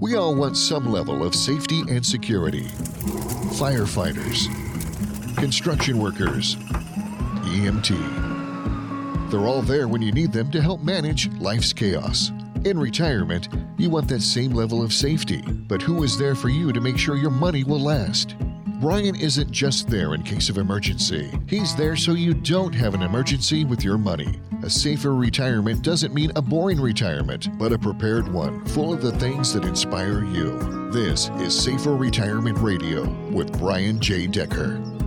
We all want some level of safety and security. Firefighters, construction workers, EMT. They're all there when you need them to help manage life's chaos. In retirement, you want that same level of safety, but who is there for you to make sure your money will last? Brian isn't just there in case of emergency. He's there so you don't have an emergency with your money. A safer retirement doesn't mean a boring retirement, but a prepared one, full of the things that inspire you. This is Safer Retirement Radio with Brian J. Decker.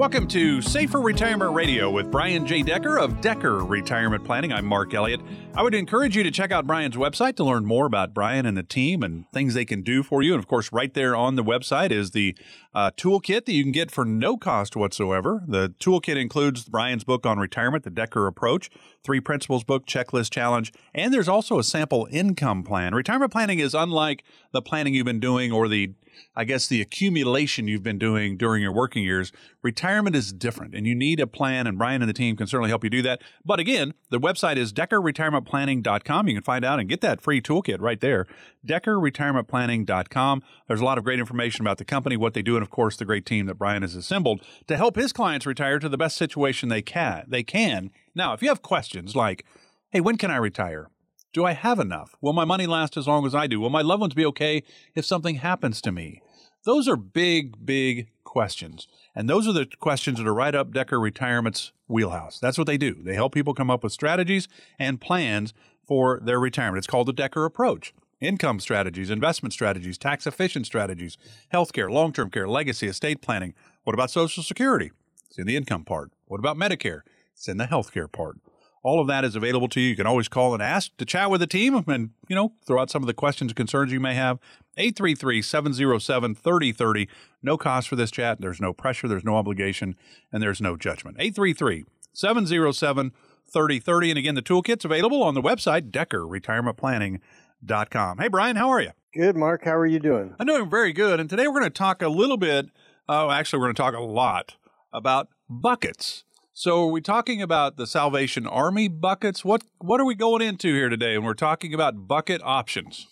Welcome to Safer Retirement Radio with Brian J. Decker of Decker Retirement Planning. I'm Mark Elliott. I would encourage you to check out Brian's website to learn more about Brian and the team and things they can do for you. And of course, right there on the website is the uh, toolkit that you can get for no cost whatsoever. The toolkit includes Brian's book on retirement, The Decker Approach, Three Principles book, Checklist Challenge, and there's also a sample income plan. Retirement planning is unlike the planning you've been doing or the I guess the accumulation you've been doing during your working years. Retirement is different and you need a plan and Brian and the team can certainly help you do that. But again, the website is deckerretirementplanning.com. You can find out and get that free toolkit right there. deckerretirementplanning.com. There's a lot of great information about the company, what they do, and of course the great team that Brian has assembled to help his clients retire to the best situation they can. They can. Now, if you have questions like, "Hey, when can I retire?" Do I have enough? Will my money last as long as I do? Will my loved ones be okay if something happens to me? Those are big, big questions. And those are the questions that are right up Decker Retirement's wheelhouse. That's what they do. They help people come up with strategies and plans for their retirement. It's called the Decker approach. Income strategies, investment strategies, tax efficient strategies, healthcare, long term care, legacy, estate planning. What about Social Security? It's in the income part. What about Medicare? It's in the healthcare part. All of that is available to you. You can always call and ask to chat with the team and, you know, throw out some of the questions and concerns you may have. 833-707-3030. No cost for this chat. There's no pressure, there's no obligation, and there's no judgment. 833-707-3030. And again, the toolkit's available on the website, deckerretirementplanning.com. Hey, Brian, how are you? Good, Mark. How are you doing? I'm doing very good. And today we're going to talk a little bit, oh, actually, we're going to talk a lot about buckets. So are we talking about the Salvation Army buckets? What what are we going into here today? And we're talking about bucket options.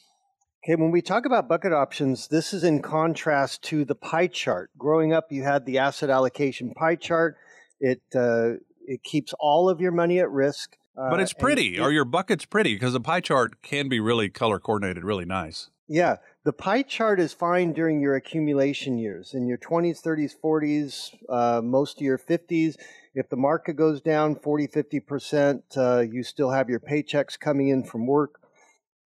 Okay, when we talk about bucket options, this is in contrast to the pie chart. Growing up, you had the asset allocation pie chart. It uh, it keeps all of your money at risk. Uh, but it's pretty. It, Are your buckets pretty? Because the pie chart can be really color coordinated, really nice. Yeah, the pie chart is fine during your accumulation years, in your 20s, 30s, 40s, uh, most of your 50s. If the market goes down 40, 50%, uh, you still have your paychecks coming in from work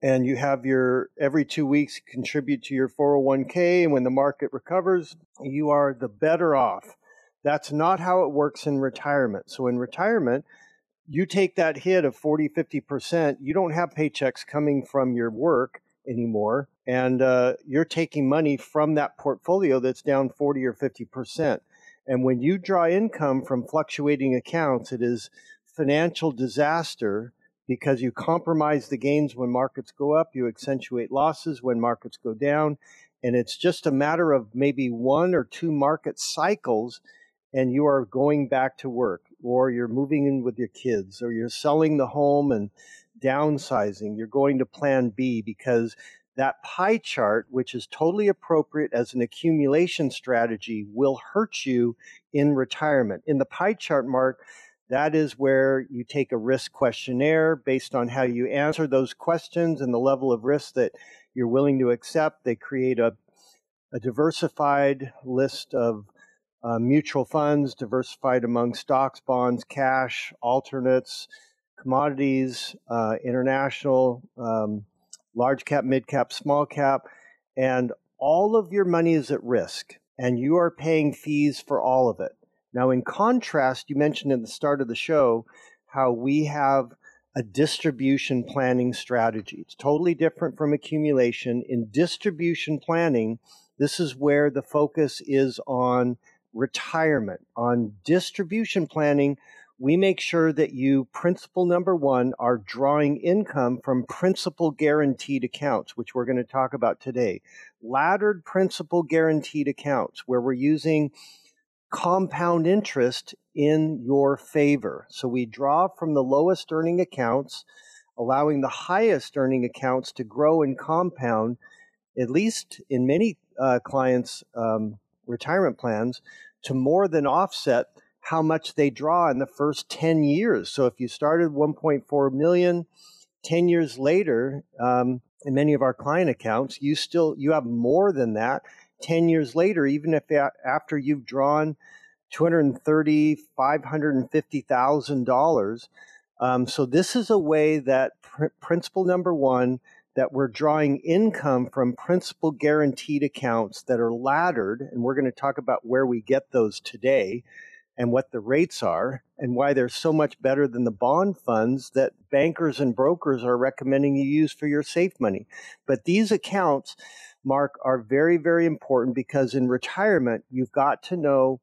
and you have your every two weeks contribute to your 401k. And when the market recovers, you are the better off. That's not how it works in retirement. So in retirement, you take that hit of 40, 50%, you don't have paychecks coming from your work anymore. And uh, you're taking money from that portfolio that's down 40 or 50%. And when you draw income from fluctuating accounts, it is financial disaster because you compromise the gains when markets go up, you accentuate losses when markets go down. And it's just a matter of maybe one or two market cycles, and you are going back to work, or you're moving in with your kids, or you're selling the home and downsizing. You're going to plan B because that pie chart, which is totally appropriate as an accumulation strategy, will hurt you in retirement. In the pie chart, Mark, that is where you take a risk questionnaire based on how you answer those questions and the level of risk that you're willing to accept. They create a, a diversified list of uh, mutual funds, diversified among stocks, bonds, cash, alternates, commodities, uh, international. Um, large cap, mid cap, small cap, and all of your money is at risk and you are paying fees for all of it. Now, in contrast, you mentioned in the start of the show how we have a distribution planning strategy. It's totally different from accumulation. In distribution planning, this is where the focus is on retirement. On distribution planning, we make sure that you, principle number one, are drawing income from principal guaranteed accounts, which we're going to talk about today. Laddered principal guaranteed accounts, where we're using compound interest in your favor. So we draw from the lowest earning accounts, allowing the highest earning accounts to grow and compound. at least in many uh, clients' um, retirement plans, to more than offset how much they draw in the first 10 years. So if you started 1.4 million, 10 years later, um, in many of our client accounts, you still you have more than that 10 years later, even if after you've drawn 230, 550,000 dollars. Um, so this is a way that pr- principle number one that we're drawing income from principal guaranteed accounts that are laddered, and we're going to talk about where we get those today and what the rates are and why they're so much better than the bond funds that bankers and brokers are recommending you use for your safe money. But these accounts, Mark, are very, very important because in retirement, you've got to know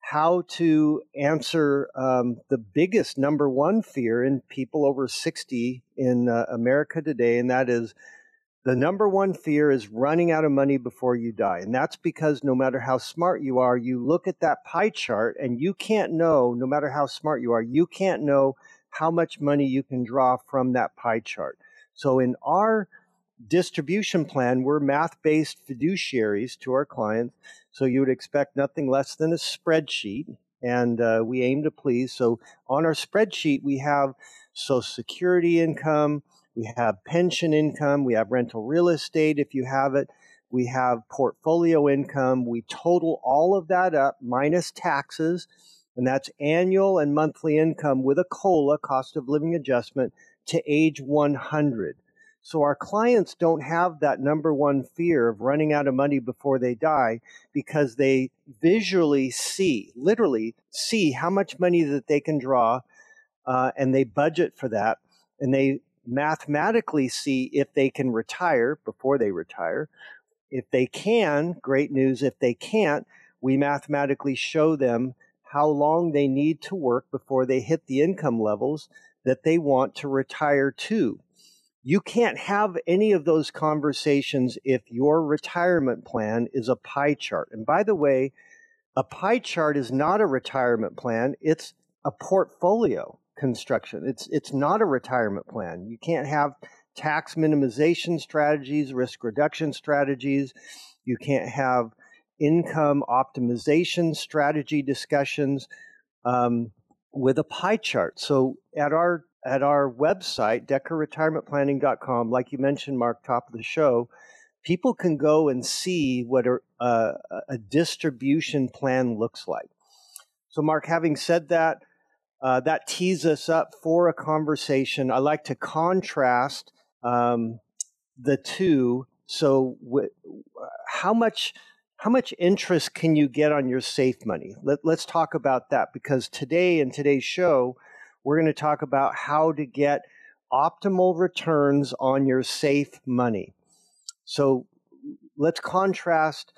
how to answer um, the biggest number one fear in people over 60 in uh, America today, and that is the number one fear is running out of money before you die. And that's because no matter how smart you are, you look at that pie chart and you can't know, no matter how smart you are, you can't know how much money you can draw from that pie chart. So in our distribution plan, we're math based fiduciaries to our clients. So you would expect nothing less than a spreadsheet. And uh, we aim to please. So on our spreadsheet, we have Social Security income, we have pension income, we have rental real estate if you have it, we have portfolio income. We total all of that up minus taxes, and that's annual and monthly income with a COLA, cost of living adjustment, to age 100. So our clients don't have that number one fear of running out of money before they die because they visually see, literally see how much money that they can draw, uh, and they budget for that, and they mathematically see if they can retire before they retire. If they can, great news. If they can't, we mathematically show them how long they need to work before they hit the income levels that they want to retire to. You can't have any of those conversations if your retirement plan is a pie chart. And by the way, a pie chart is not a retirement plan, it's a portfolio construction. It's it's not a retirement plan. You can't have tax minimization strategies, risk reduction strategies. You can't have income optimization strategy discussions um, with a pie chart. So at our at our website, deckerretirementplanning.com, like you mentioned, Mark, top of the show, people can go and see what a, a, a distribution plan looks like. So, Mark, having said that, uh, that tees us up for a conversation. I like to contrast um, the two. So, w- how much how much interest can you get on your safe money? Let, let's talk about that because today in today's show, we're going to talk about how to get optimal returns on your safe money. So let's contrast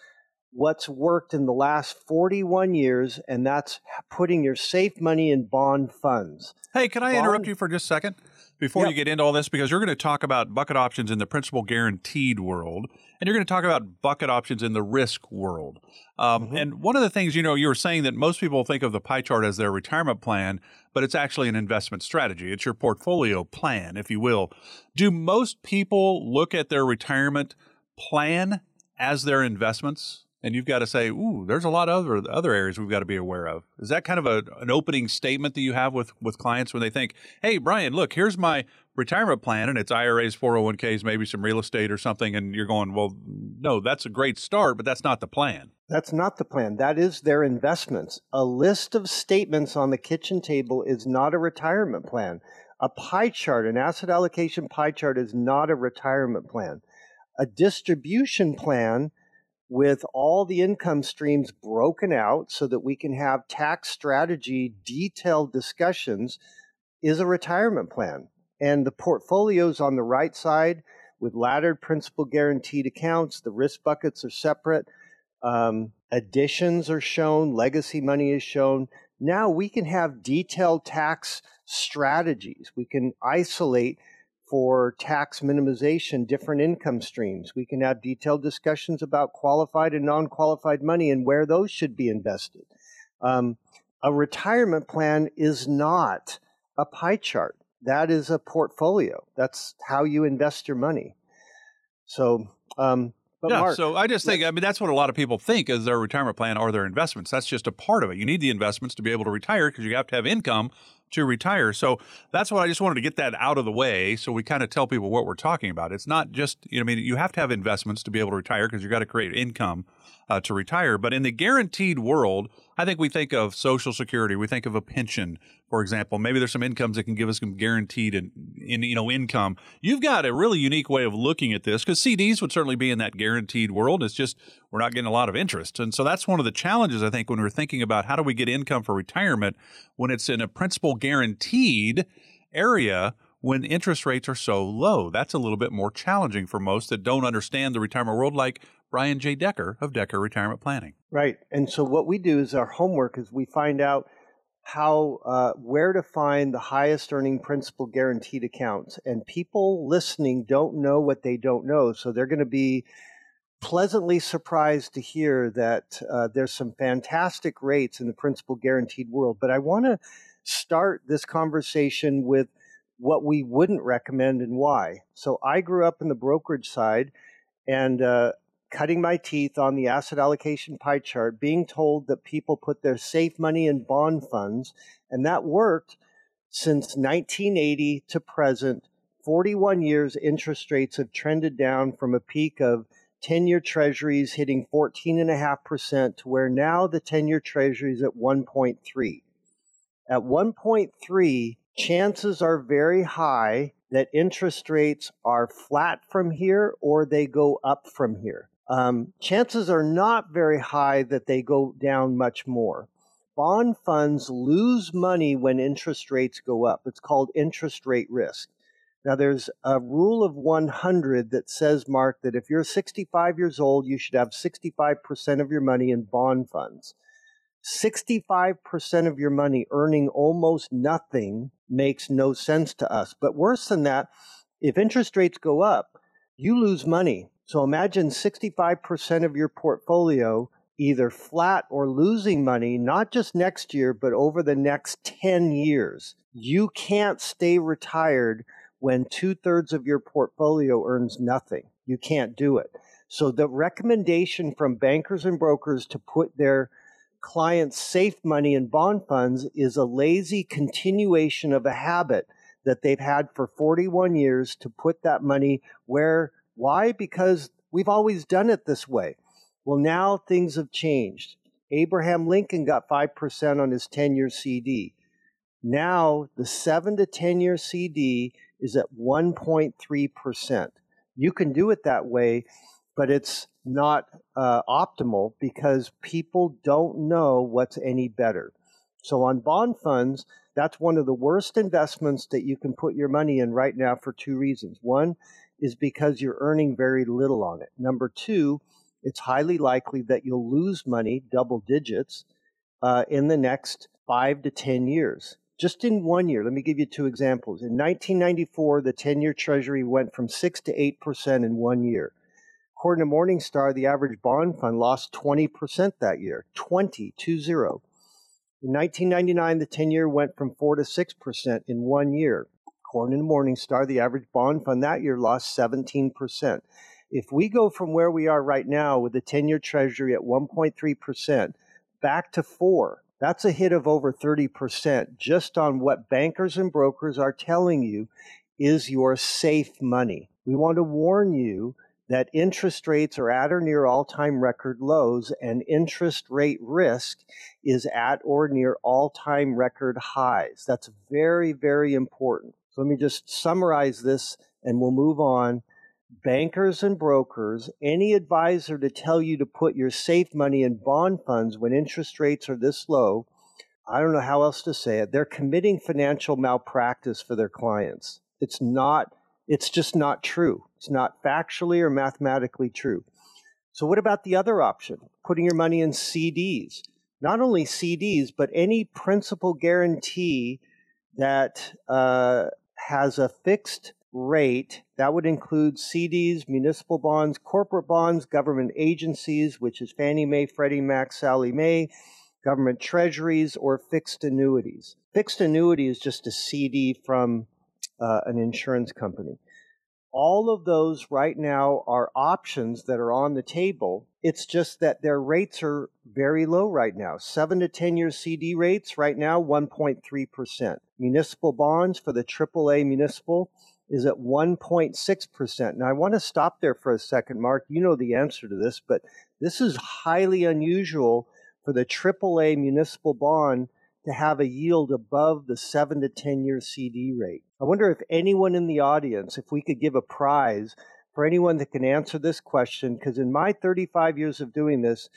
what's worked in the last 41 years, and that's putting your safe money in bond funds. Hey, can I bond- interrupt you for just a second? Before yep. you get into all this, because you're going to talk about bucket options in the principal guaranteed world, and you're going to talk about bucket options in the risk world. Um, mm-hmm. And one of the things, you know, you were saying that most people think of the pie chart as their retirement plan, but it's actually an investment strategy. It's your portfolio plan, if you will. Do most people look at their retirement plan as their investments? And you've got to say, "Ooh, there's a lot of other other areas we've got to be aware of." Is that kind of a, an opening statement that you have with with clients when they think, "Hey, Brian, look, here's my retirement plan, and it's IRAs, 401ks, maybe some real estate or something," and you're going, "Well, no, that's a great start, but that's not the plan." That's not the plan. That is their investments. A list of statements on the kitchen table is not a retirement plan. A pie chart, an asset allocation pie chart, is not a retirement plan. A distribution plan with all the income streams broken out so that we can have tax strategy detailed discussions is a retirement plan. And the portfolios on the right side with laddered principal guaranteed accounts, the risk buckets are separate. Um, additions are shown, legacy money is shown. Now we can have detailed tax strategies. We can isolate for tax minimization, different income streams. We can have detailed discussions about qualified and non qualified money and where those should be invested. Um, a retirement plan is not a pie chart, that is a portfolio. That's how you invest your money. So Um, but yeah, Mark, so I just think I mean that's what a lot of people think is their retirement plan or their investments. That's just a part of it. You need the investments to be able to retire because you have to have income to retire. So that's what I just wanted to get that out of the way. So we kind of tell people what we're talking about. It's not just you know I mean you have to have investments to be able to retire because you've got to create income uh, to retire. But in the guaranteed world, I think we think of Social Security, we think of a pension, for example. Maybe there's some incomes that can give us some guaranteed in, in you know income. You've got a really unique way of looking at this because CDs would certainly be in that guaranteed world. It's just we're not getting a lot of interest, and so that's one of the challenges I think when we're thinking about how do we get income for retirement when it's in a principal guaranteed area when interest rates are so low. That's a little bit more challenging for most that don't understand the retirement world, like Brian J. Decker of Decker Retirement Planning. Right. And so what we do is our homework is we find out how uh, where to find the highest earning principal guaranteed accounts and people listening don't know what they don't know so they're going to be pleasantly surprised to hear that uh, there's some fantastic rates in the principal guaranteed world but i want to start this conversation with what we wouldn't recommend and why so i grew up in the brokerage side and uh, cutting my teeth on the asset allocation pie chart, being told that people put their safe money in bond funds, and that worked since 1980 to present. 41 years, interest rates have trended down from a peak of 10 year treasuries hitting 14.5% to where now the 10 year treasury is at 1.3. At 1.3, chances are very high that interest rates are flat from here or they go up from here um, chances are not very high that they go down much more. Bond funds lose money when interest rates go up. It's called interest rate risk. Now, there's a rule of 100 that says, Mark, that if you're 65 years old, you should have 65% of your money in bond funds. 65% of your money earning almost nothing makes no sense to us. But worse than that, if interest rates go up, you lose money. So imagine 65% of your portfolio either flat or losing money, not just next year, but over the next 10 years. You can't stay retired when two thirds of your portfolio earns nothing. You can't do it. So the recommendation from bankers and brokers to put their clients' safe money in bond funds is a lazy continuation of a habit that they've had for 41 years to put that money where why? Because we've always done it this way. Well, now things have changed. Abraham Lincoln got 5% on his 10 year CD. Now the 7 to 10 year CD is at 1.3%. You can do it that way, but it's not uh, optimal because people don't know what's any better. So on bond funds, that's one of the worst investments that you can put your money in right now for two reasons. One, is because you're earning very little on it. Number two, it's highly likely that you'll lose money, double digits, uh, in the next five to 10 years. Just in one year, let me give you two examples. In 1994, the 10 year Treasury went from 6 to 8% in one year. According to Morningstar, the average bond fund lost 20% that year 20, 2 0. In 1999, the 10 year went from 4 to 6% in one year. According to Morningstar, the average bond fund that year lost 17%. If we go from where we are right now with the 10 year treasury at 1.3% back to 4, that's a hit of over 30% just on what bankers and brokers are telling you is your safe money. We want to warn you that interest rates are at or near all time record lows and interest rate risk is at or near all time record highs. That's very, very important. So let me just summarize this and we'll move on. Bankers and brokers, any advisor to tell you to put your safe money in bond funds when interest rates are this low, I don't know how else to say it. They're committing financial malpractice for their clients. It's not, it's just not true. It's not factually or mathematically true. So, what about the other option? Putting your money in CDs. Not only CDs, but any principal guarantee that uh, has a fixed rate that would include CDs, municipal bonds, corporate bonds, government agencies, which is Fannie Mae, Freddie Mac, Sallie Mae, government treasuries, or fixed annuities. Fixed annuity is just a CD from uh, an insurance company. All of those right now are options that are on the table. It's just that their rates are very low right now. Seven to 10 year CD rates right now, 1.3%. Municipal bonds for the AAA municipal is at 1.6%. Now, I want to stop there for a second, Mark. You know the answer to this, but this is highly unusual for the AAA municipal bond to have a yield above the 7 to 10 year CD rate. I wonder if anyone in the audience, if we could give a prize for anyone that can answer this question, because in my 35 years of doing this,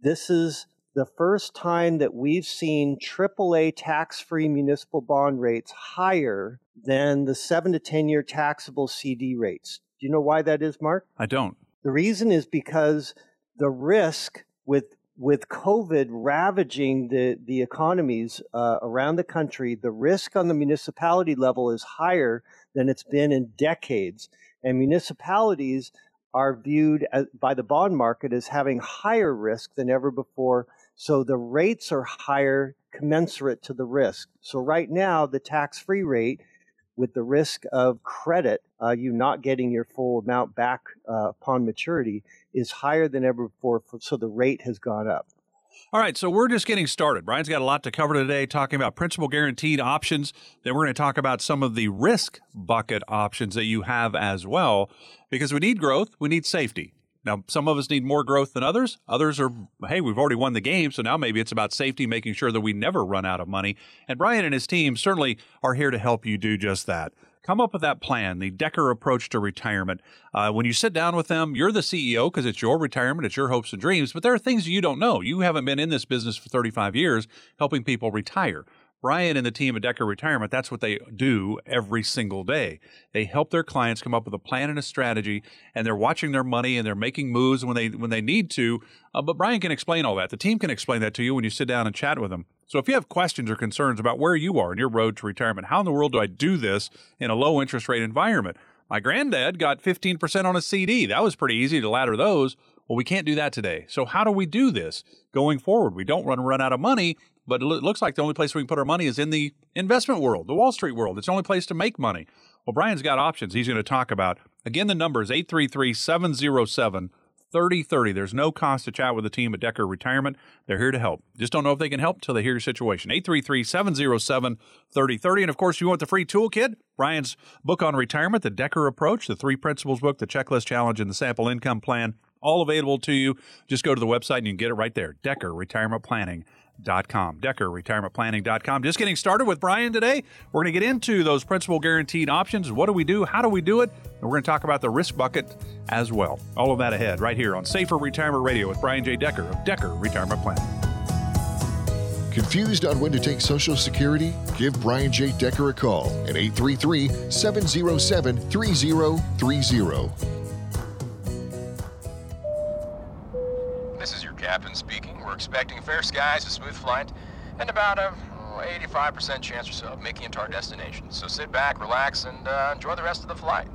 this is the first time that we've seen AAA tax free municipal bond rates higher than the 7 to 10 year taxable CD rates. Do you know why that is, Mark? I don't. The reason is because the risk with with COVID ravaging the, the economies uh, around the country, the risk on the municipality level is higher than it's been in decades. And municipalities are viewed as, by the bond market as having higher risk than ever before. So the rates are higher commensurate to the risk. So right now, the tax free rate with the risk of credit, uh, you not getting your full amount back uh, upon maturity, is higher than ever before. So the rate has gone up. All right, so we're just getting started. Brian's got a lot to cover today, talking about principal guaranteed options. Then we're going to talk about some of the risk bucket options that you have as well, because we need growth, we need safety. Now, some of us need more growth than others. Others are, hey, we've already won the game, so now maybe it's about safety, making sure that we never run out of money. And Brian and his team certainly are here to help you do just that. Come up with that plan, the Decker approach to retirement. Uh, when you sit down with them, you're the CEO because it's your retirement, it's your hopes and dreams, but there are things you don't know. You haven't been in this business for 35 years helping people retire. Brian and the team at Decker Retirement, that's what they do every single day. They help their clients come up with a plan and a strategy, and they're watching their money and they're making moves when they when they need to. Uh, but Brian can explain all that. The team can explain that to you when you sit down and chat with them. So if you have questions or concerns about where you are in your road to retirement, how in the world do I do this in a low interest rate environment? My granddad got 15% on a CD. That was pretty easy to ladder those. Well, we can't do that today. So how do we do this going forward? We don't run run out of money, but it looks like the only place we can put our money is in the investment world, the Wall Street world. It's the only place to make money. Well, Brian's got options he's going to talk about. Again, the number is 833 707 3030. There's no cost to chat with the team at Decker Retirement. They're here to help. Just don't know if they can help until they hear your situation. 833 707 3030. And of course, you want the free toolkit? Brian's book on retirement, The Decker Approach, the three principles book, the checklist challenge, and the sample income plan, all available to you. Just go to the website and you can get it right there. Decker Retirement Planning com. DeckerRetirementPlanning.com. Just getting started with Brian today. We're going to get into those principal guaranteed options. What do we do? How do we do it? And we're going to talk about the risk bucket as well. All of that ahead right here on Safer Retirement Radio with Brian J. Decker of Decker Retirement Planning. Confused on when to take Social Security? Give Brian J. Decker a call at 833 707 3030. This is your captain speaking. Expecting fair skies, a smooth flight, and about a 85% chance or so of making it to our destination. So sit back, relax, and uh, enjoy the rest of the flight.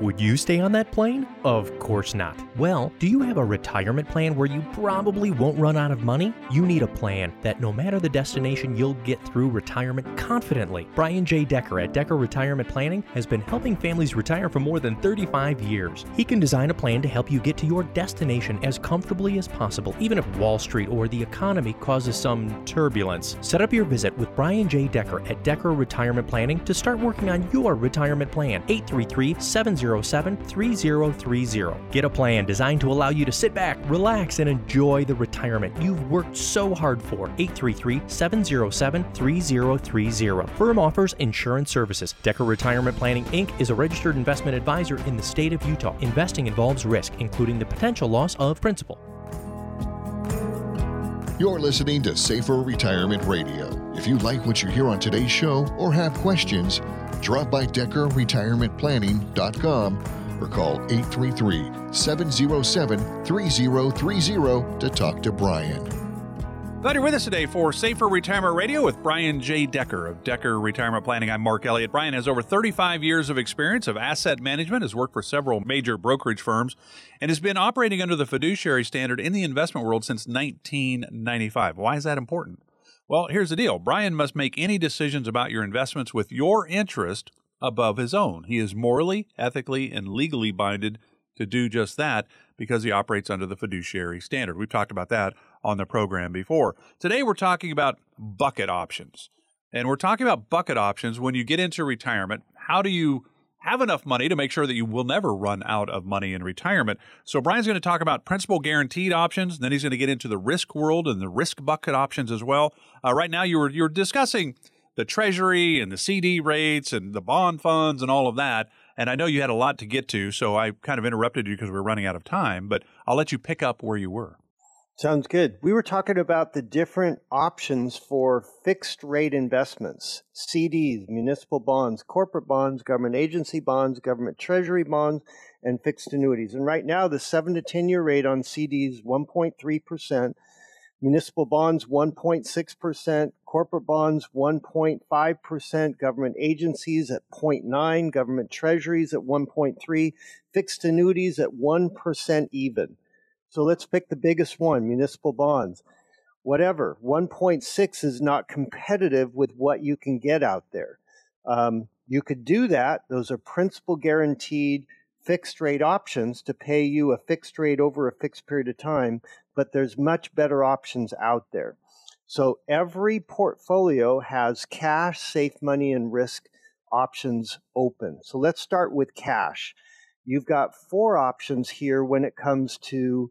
Would you stay on that plane? Of course not. Well, do you have a retirement plan where you probably won't run out of money? You need a plan that no matter the destination, you'll get through retirement confidently. Brian J. Decker at Decker Retirement Planning has been helping families retire for more than 35 years. He can design a plan to help you get to your destination as comfortably as possible, even if Wall Street or the economy causes some turbulence. Set up your visit with Brian J. Decker at Decker Retirement Planning to start working on your retirement plan. 833 700 707 3030. Get a plan designed to allow you to sit back, relax, and enjoy the retirement you've worked so hard for. 833 707 3030. Firm offers insurance services. Decker Retirement Planning Inc. is a registered investment advisor in the state of Utah. Investing involves risk, including the potential loss of principal. You're listening to Safer Retirement Radio. If you like what you hear on today's show or have questions, drop by DeckerRetirementPlanning.com or call 833 707 3030 to talk to Brian. Glad you're with us today for Safer Retirement Radio with Brian J. Decker of Decker Retirement Planning. I'm Mark Elliott. Brian has over 35 years of experience of asset management, has worked for several major brokerage firms, and has been operating under the fiduciary standard in the investment world since 1995. Why is that important? Well, here's the deal Brian must make any decisions about your investments with your interest above his own. He is morally, ethically, and legally binded to do just that because he operates under the fiduciary standard. We've talked about that on the program before. Today, we're talking about bucket options. And we're talking about bucket options when you get into retirement. How do you have enough money to make sure that you will never run out of money in retirement? So, Brian's going to talk about principal guaranteed options. and Then he's going to get into the risk world and the risk bucket options as well. Uh, right now, you were you're discussing the treasury and the CD rates and the bond funds and all of that. And I know you had a lot to get to, so I kind of interrupted you because we're running out of time, but I'll let you pick up where you were. Sounds good. We were talking about the different options for fixed rate investments CDs, municipal bonds, corporate bonds, government agency bonds, government treasury bonds, and fixed annuities. And right now, the 7 to 10 year rate on CDs 1.3%, municipal bonds 1.6%, corporate bonds 1.5%, government agencies at 0.9, government treasuries at 1.3, fixed annuities at 1% even. So let's pick the biggest one, municipal bonds. Whatever, 1.6 is not competitive with what you can get out there. Um, you could do that. Those are principal guaranteed fixed rate options to pay you a fixed rate over a fixed period of time, but there's much better options out there. So every portfolio has cash, safe money, and risk options open. So let's start with cash. You've got four options here when it comes to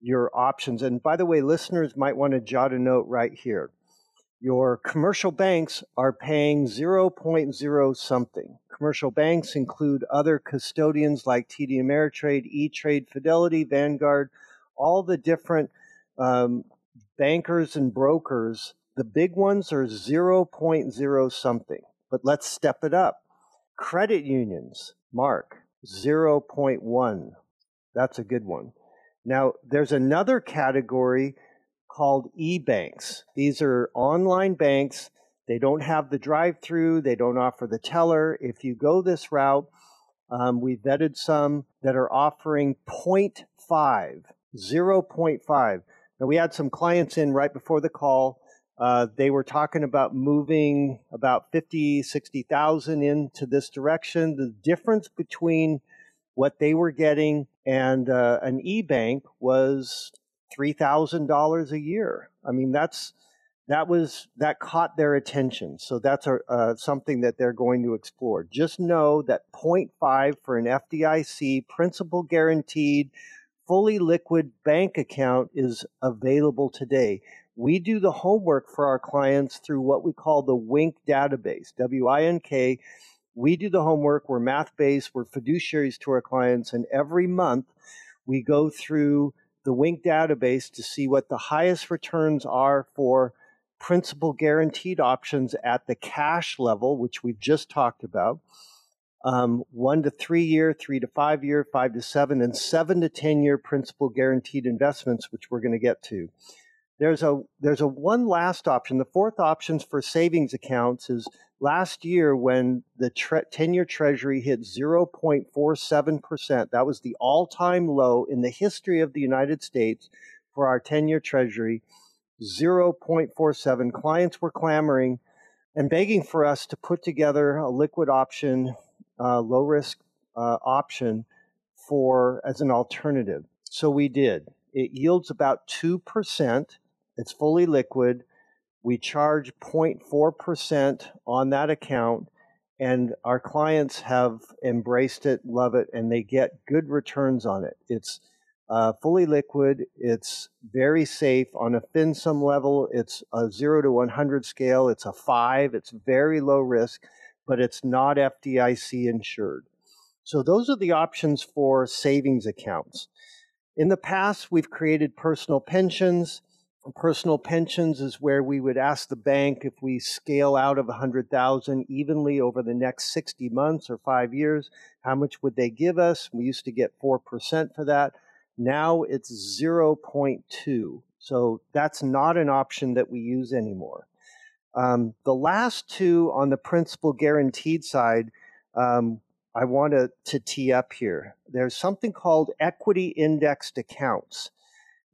your options. And by the way, listeners might want to jot a note right here. Your commercial banks are paying 0.0 something. Commercial banks include other custodians like TD Ameritrade, E Trade, Fidelity, Vanguard, all the different um, bankers and brokers. The big ones are 0.0 something, but let's step it up. Credit unions, Mark, 0.1. That's a good one. Now, there's another category called e-banks. These are online banks. They don't have the drive-through. They don't offer the teller. If you go this route, um, we vetted some that are offering 0.5, 0.5. Now, we had some clients in right before the call. Uh, they were talking about moving about 50, 60,000 into this direction. The difference between what they were getting and uh, an e-bank was $3,000 a year. I mean, that's that was that caught their attention. So that's a, uh, something that they're going to explore. Just know that 0.5 for an FDIC principal guaranteed fully liquid bank account is available today. We do the homework for our clients through what we call the WINK database, W I N K. We do the homework, we're math based, we're fiduciaries to our clients, and every month we go through the WINK database to see what the highest returns are for principal guaranteed options at the cash level, which we've just talked about um, one to three year, three to five year, five to seven, and seven to 10 year principal guaranteed investments, which we're going to get to. There's a, there's a one last option. The fourth option for savings accounts is last year when the 10 year treasury hit 0.47%. That was the all time low in the history of the United States for our 10 year treasury. 0.47. Clients were clamoring and begging for us to put together a liquid option uh, low risk uh, option for as an alternative. So we did. It yields about 2%. It's fully liquid. We charge 0.4% on that account, and our clients have embraced it, love it, and they get good returns on it. It's uh, fully liquid. It's very safe on a FinSum level. It's a zero to 100 scale. It's a five. It's very low risk but it's not FDIC insured. So those are the options for savings accounts. In the past, we've created personal pensions. Personal pensions is where we would ask the bank if we scale out of 100,000 evenly over the next 60 months or 5 years, how much would they give us? We used to get 4% for that. Now it's 0.2. So that's not an option that we use anymore. Um, the last two on the principal guaranteed side, um, I want to, to tee up here. There's something called equity indexed accounts.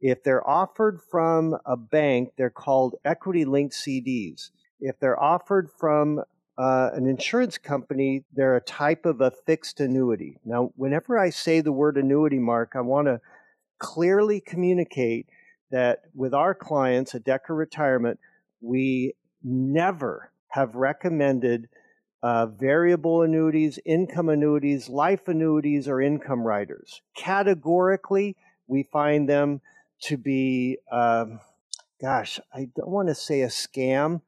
If they're offered from a bank, they're called equity linked CDs. If they're offered from uh, an insurance company, they're a type of a fixed annuity. Now, whenever I say the word annuity, Mark, I want to clearly communicate that with our clients at Decker Retirement, we never have recommended uh, variable annuities, income annuities, life annuities, or income riders. Categorically, we find them to be, um, gosh, I don't want to say a scam,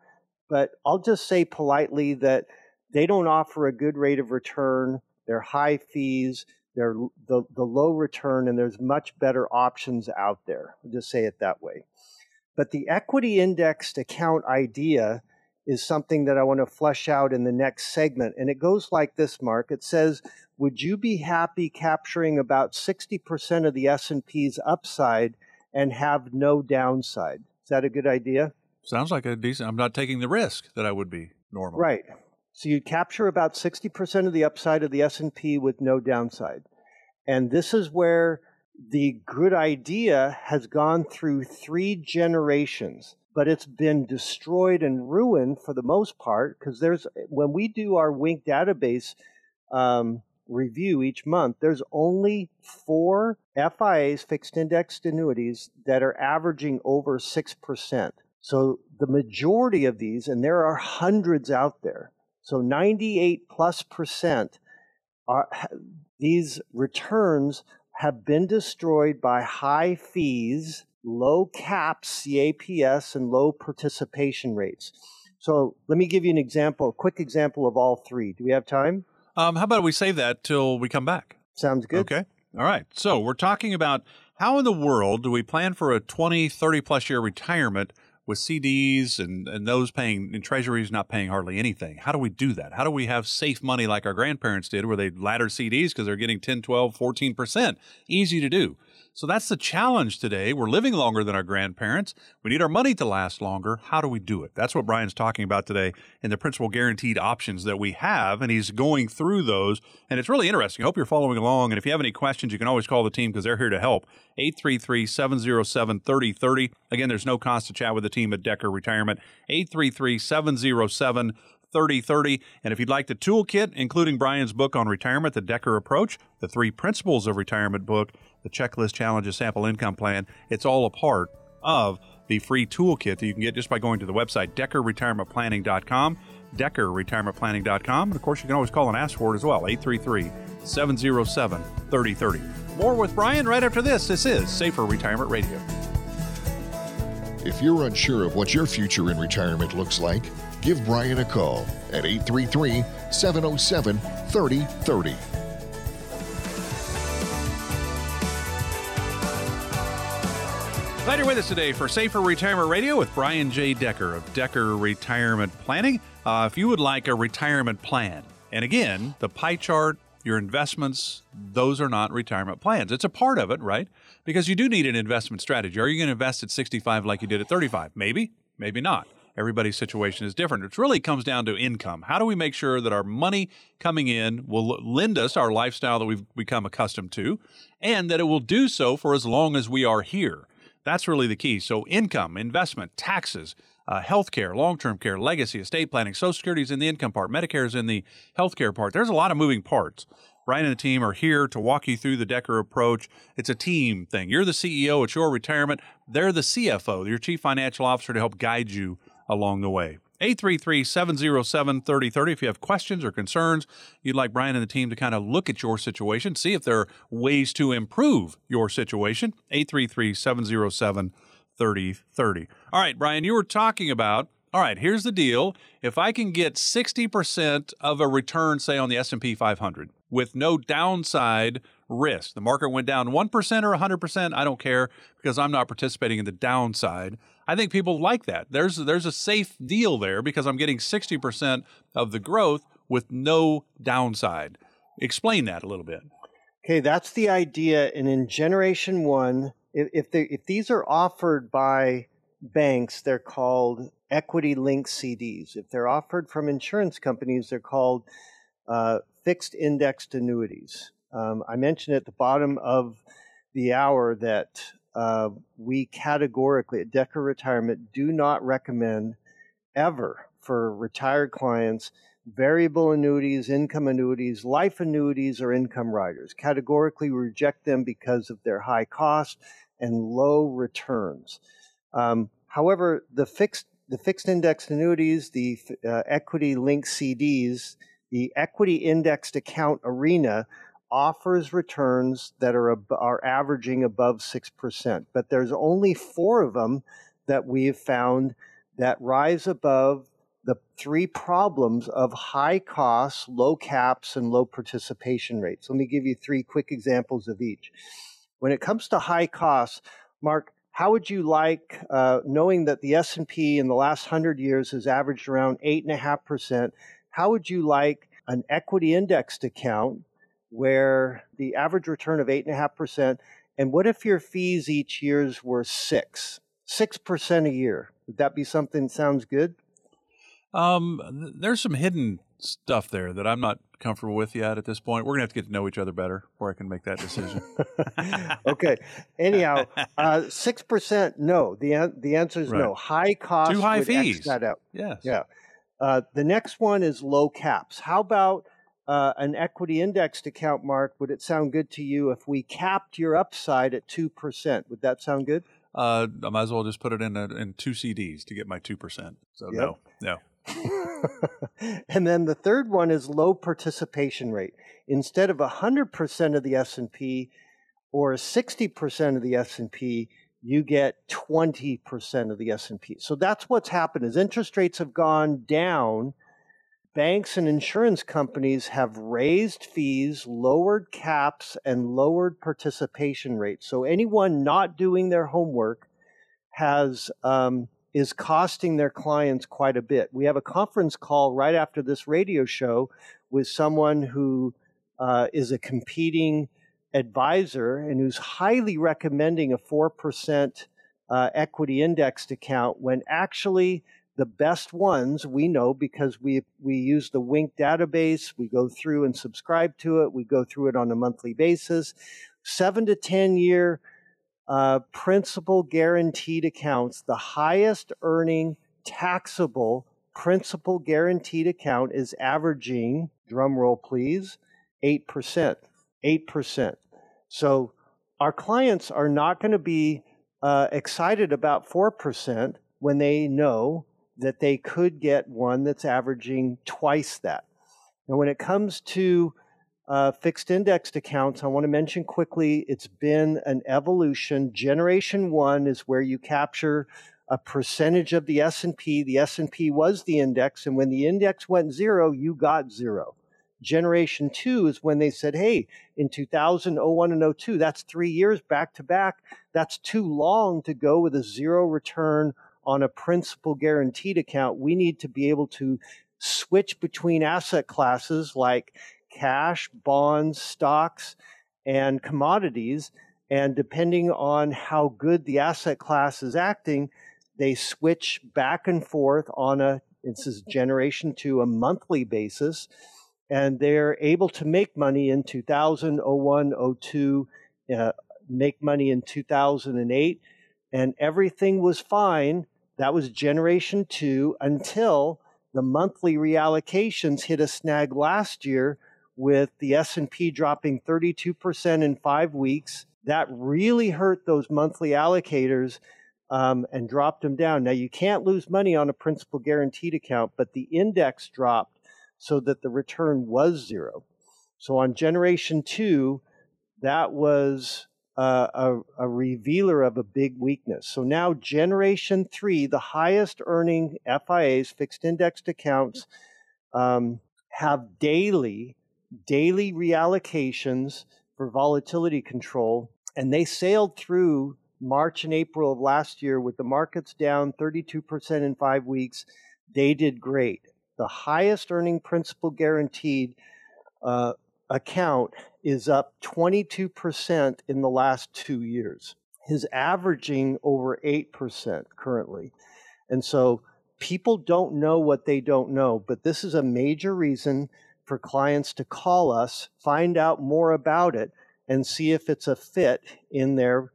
but I'll just say politely that they don't offer a good rate of return. They're high fees. They're the, the low return, and there's much better options out there. I'll just say it that way. But the equity indexed account idea is something that I want to flesh out in the next segment. And it goes like this, Mark. It says, would you be happy capturing about 60% of the S&P's upside and have no downside? Is that a good idea? Sounds like a decent. I'm not taking the risk that I would be normal. Right. So you capture about 60% of the upside of the S&P with no downside. And this is where the good idea has gone through 3 generations, but it's been destroyed and ruined for the most part because there's when we do our Wink database um, review each month, there's only four FIAs, fixed indexed annuities, that are averaging over 6%. So the majority of these, and there are hundreds out there, so 98 plus percent are these returns have been destroyed by high fees, low caps, CAPS, and low participation rates. So let me give you an example, a quick example of all three. Do we have time? Um, how about we save that till we come back? Sounds good. Okay. All right. So we're talking about how in the world do we plan for a 20, 30 plus year retirement with CDs and, and those paying and treasuries not paying hardly anything. How do we do that? How do we have safe money like our grandparents did where they ladder CDs because they're getting 10, 12, 14%? Easy to do. So that's the challenge today. We're living longer than our grandparents. We need our money to last longer. How do we do it? That's what Brian's talking about today in the principal guaranteed options that we have. And he's going through those. And it's really interesting. I hope you're following along. And if you have any questions, you can always call the team because they're here to help. 833 707 3030. Again, there's no cost to chat with the team at Decker Retirement. 833 707 3030. And if you'd like the toolkit, including Brian's book on retirement, The Decker Approach, the three principles of retirement book, the checklist challenges sample income plan, it's all a part of the free toolkit that you can get just by going to the website deckerretirementplanning.com, deckerretirementplanning.com. And of course, you can always call and ask for it as well, 833 707 3030. More with Brian right after this. This is Safer Retirement Radio. If you're unsure of what your future in retirement looks like, give Brian a call at 833 707 3030. Glad you're with us today for Safer Retirement Radio with Brian J. Decker of Decker Retirement Planning. Uh, if you would like a retirement plan, and again, the pie chart, your investments, those are not retirement plans. It's a part of it, right? Because you do need an investment strategy. Are you going to invest at 65 like you did at 35? Maybe, maybe not everybody's situation is different. It really comes down to income. How do we make sure that our money coming in will lend us our lifestyle that we've become accustomed to, and that it will do so for as long as we are here? That's really the key. So, income, investment, taxes, uh, healthcare, long term care, legacy, estate planning, Social Security is in the income part, Medicare is in the healthcare part. There's a lot of moving parts. Brian and the team are here to walk you through the Decker approach. It's a team thing. You're the CEO, it's your retirement. They're the CFO, your chief financial officer, to help guide you along the way. 833-707-3030 if you have questions or concerns you'd like Brian and the team to kind of look at your situation see if there are ways to improve your situation. 833-707-3030 all right Brian you were talking about all right here's the deal. If I can get 60% of a return say on the S&P 500 with no downside risk the market went down 1% or 100% I don't care because I'm not participating in the downside I think people like that. There's there's a safe deal there because I'm getting 60% of the growth with no downside. Explain that a little bit. Okay, that's the idea. And in Generation One, if if, they, if these are offered by banks, they're called equity linked CDs. If they're offered from insurance companies, they're called uh, fixed indexed annuities. Um, I mentioned at the bottom of the hour that uh, we categorically at Decker Retirement do not recommend ever for retired clients variable annuities, income annuities, life annuities, or income riders. Categorically reject them because of their high cost and low returns. Um, however, the fixed the fixed indexed annuities, the uh, equity linked CDs, the equity indexed account arena offers returns that are are averaging above 6%, but there's only 4 of them that we have found that rise above the three problems of high costs, low caps, and low participation rates. Let me give you three quick examples of each. When it comes to high costs, Mark, how would you like, uh, knowing that the S&P in the last 100 years has averaged around 8.5%, how would you like an equity indexed account where the average return of 8.5%, and what if your fees each year's were 6 6% a year? Would that be something sounds good? Um, there's some hidden stuff there that I'm not comfortable with yet at this point. We're gonna have to get to know each other better before I can make that decision. okay. Anyhow, uh, six uh, percent. No. the The answer is right. no. High cost. Too high fees. that out. Yes. Yeah. Uh, the next one is low caps. How about uh, an equity indexed account, Mark? Would it sound good to you if we capped your upside at two percent? Would that sound good? Uh, I might as well just put it in a, in two CDs to get my two percent. So yep. no, no. and then the third one is low participation rate. Instead of 100% of the S&P or 60% of the S&P, you get 20% of the S&P. So that's what's happened as interest rates have gone down, banks and insurance companies have raised fees, lowered caps and lowered participation rates. So anyone not doing their homework has um, is costing their clients quite a bit. We have a conference call right after this radio show with someone who uh, is a competing advisor and who's highly recommending a 4% uh, equity indexed account when actually the best ones we know because we we use the Wink database. We go through and subscribe to it. We go through it on a monthly basis. Seven to ten year uh, principal guaranteed accounts, the highest earning taxable principal guaranteed account is averaging, drum roll please, 8%. 8%. So our clients are not going to be uh, excited about 4% when they know that they could get one that's averaging twice that. Now, when it comes to uh, fixed indexed accounts, I want to mention quickly it's been an evolution. Generation one is where you capture a percentage of the S&P. The S&P was the index, and when the index went zero, you got zero. Generation two is when they said, hey, in 2000, 01, and 02, that's three years back to back. That's too long to go with a zero return on a principal guaranteed account. We need two be able to switch between asset classes like cash, bonds, stocks, and commodities. And depending on how good the asset class is acting, they switch back and forth on a, this is generation to a monthly basis. And they're able to make money in 2000, 01, 02, uh, make money in 2008. And everything was fine. That was generation two until the monthly reallocations hit a snag last year with the S&P dropping 32% in 5 weeks. That really hurt those monthly allocators um, and dropped them down. Now you can't lose money on a principal guaranteed account, but the index dropped so that the return was zero. So on generation 2, that was uh, a, a, revealer of a big weakness. So now, generation three, the highest earning FIAs, fixed indexed accounts, um, have daily daily reallocations for volatility control, and they sailed through March and April of last year with the markets down 32% in five weeks. They did great. The highest earning principal guaranteed uh, account is up 22% in the last two years. His averaging over 8% currently. And so people don't know what they don't know, but this is a major reason for clients to call us, find out more about it, and see if it's a fit in their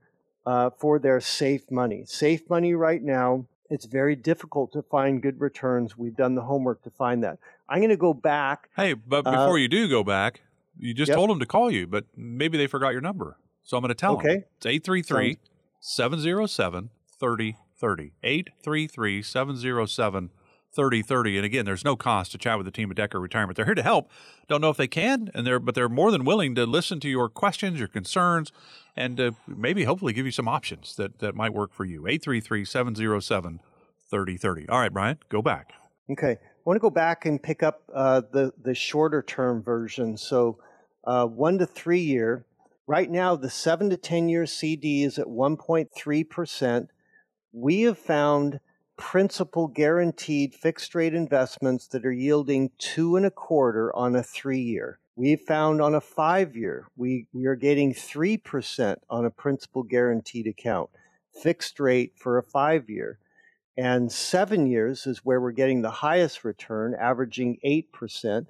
uh, for their safe money. Safe money right now It's very difficult to find good returns. We've done the homework to find that. I'm going to go back. Hey, but Uh, before you do go back, you just Yep. told them to call you, but maybe they forgot your number. So I'm going to tell them. Okay. It's 833 707 3030. 833 707 3030. And again, there's no cost to chat with the team at Decker Retirement. They're here to help. Don't know if they can, and they're but they're more than willing to listen to your questions, your concerns, and uh, maybe hopefully give you some options that, that might work for you. 833 707 3030. All right, Brian, go back. Okay. I want to go back and pick up uh, the, the shorter term version. So, uh, one to three year. Right now, the seven to 10 year CD is at 1.3%. We have found principal guaranteed fixed rate investments that are yielding two and a quarter on a three year. We've found on a five year, we, we are getting 3% on a principal guaranteed account, fixed rate for a five year. And seven years is where we're getting the highest return, averaging 8%.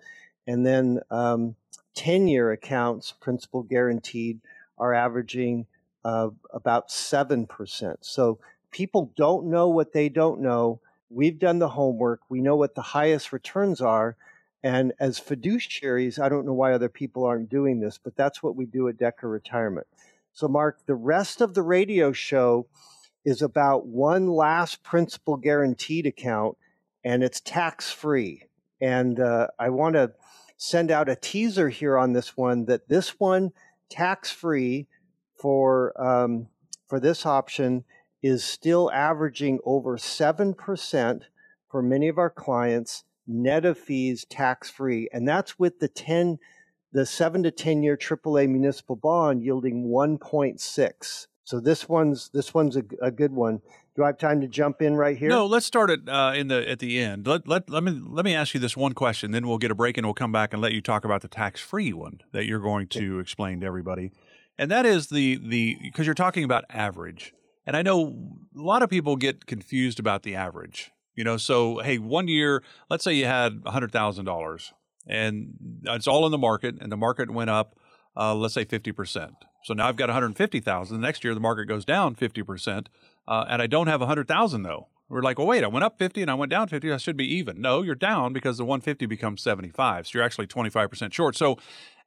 And then um, 10 year accounts, principal guaranteed, are averaging uh, about 7%. So people don't know what they don't know. We've done the homework, we know what the highest returns are. And as fiduciaries, I don't know why other people aren't doing this, but that's what we do at Decker Retirement. So, Mark, the rest of the radio show is about one last principal guaranteed account, and it's tax free. And uh, I want to send out a teaser here on this one that this one tax free for um, for this option is still averaging over seven percent for many of our clients, net of fees, tax free, and that's with the ten, the seven to ten year AAA municipal bond yielding one point six. So this one's this one's a, a good one. Do I have time to jump in right here? No, let's start it uh, in the at the end. Let, let let me let me ask you this one question, then we'll get a break and we'll come back and let you talk about the tax free one that you're going to explain to everybody, and that is the the because you're talking about average, and I know a lot of people get confused about the average. You know, so hey, one year, let's say you had hundred thousand dollars, and it's all in the market, and the market went up, uh, let's say fifty percent. So now I've got 150,000. The next year the market goes down 50%, uh, and I don't have 100,000 though. We're like, well, wait, I went up 50 and I went down 50. I should be even. No, you're down because the 150 becomes 75. So you're actually 25% short. So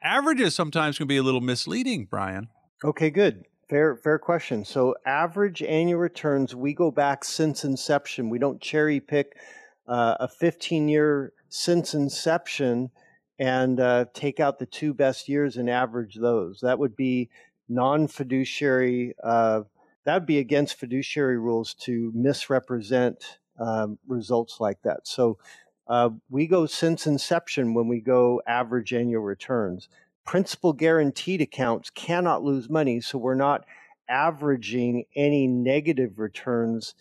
averages sometimes can be a little misleading, Brian. Okay, good. Fair, fair question. So, average annual returns, we go back since inception. We don't cherry pick uh, a 15 year since inception and uh, take out the two best years and average those. That would be non fiduciary, uh, that would be against fiduciary rules to misrepresent um, results like that. So, uh, we go since inception when we go average annual returns principal guaranteed accounts cannot lose money, so we're not averaging any negative returns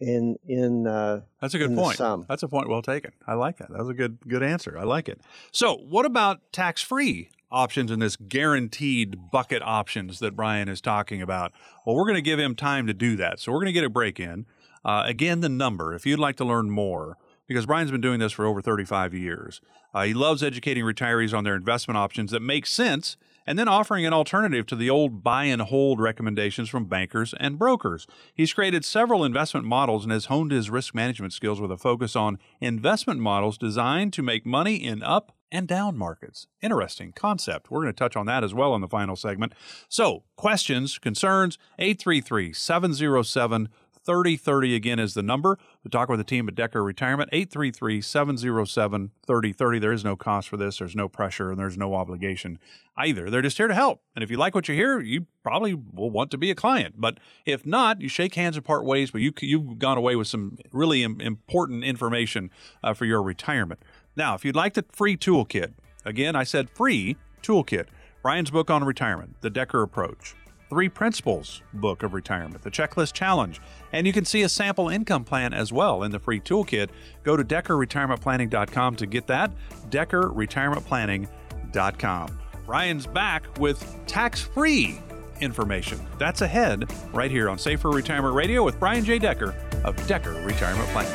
in in uh, That's a good point. sum. That's a point well taken. I like that. That was a good good answer. I like it. So, what about tax-free options in this guaranteed bucket options that Brian is talking about? Well, we're going to give him time to do that. So, we're going to get a break in. Uh, again, the number, if you'd like to learn more, because Brian's been doing this for over 35 years. Uh, he loves educating retirees on their investment options that make sense and then offering an alternative to the old buy and hold recommendations from bankers and brokers. He's created several investment models and has honed his risk management skills with a focus on investment models designed to make money in up and down markets. Interesting concept. We're going to touch on that as well in the final segment. So, questions, concerns, 833 707 3030 again is the number to talk with the team at Decker Retirement. 833 707 3030. There is no cost for this, there's no pressure, and there's no obligation either. They're just here to help. And if you like what you hear, you probably will want to be a client. But if not, you shake hands and part ways, but you, you've gone away with some really im- important information uh, for your retirement. Now, if you'd like the free toolkit, again, I said free toolkit. Brian's book on retirement, The Decker Approach. Three Principles book of retirement, the Checklist Challenge, and you can see a sample income plan as well in the free toolkit. Go to DeckerRetirementPlanning.com to get that. DeckerRetirementPlanning.com. Ryan's back with tax free information. That's ahead right here on Safer Retirement Radio with Brian J. Decker of Decker Retirement Planning.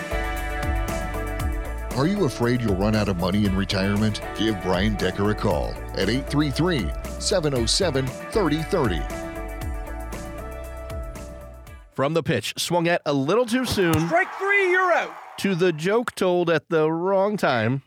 Are you afraid you'll run out of money in retirement? Give Brian Decker a call at 833 707 3030. From the pitch, swung at a little too soon. Strike three, you're out. To the joke told at the wrong time.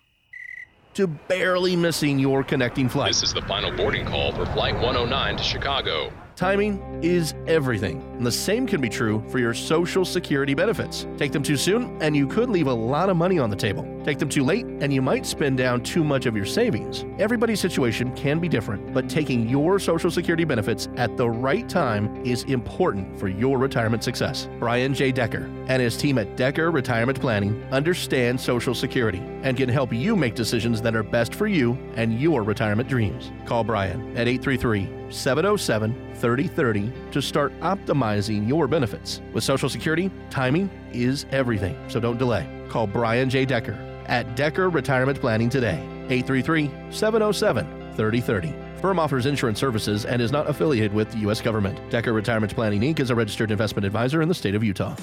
To barely missing your connecting flight. This is the final boarding call for Flight 109 to Chicago. Timing is everything, and the same can be true for your Social Security benefits. Take them too soon, and you could leave a lot of money on the table. Take them too late, and you might spend down too much of your savings. Everybody's situation can be different, but taking your Social Security benefits at the right time is important for your retirement success. Brian J. Decker and his team at Decker Retirement Planning understand Social Security and can help you make decisions that are best for you and your retirement dreams. Call Brian at 833 707 3030 to start optimizing your benefits. With Social Security, timing is everything, so don't delay. Call Brian J. Decker at Decker Retirement Planning today. 833 707 3030. Firm offers insurance services and is not affiliated with the U.S. government. Decker Retirement Planning Inc. is a registered investment advisor in the state of Utah.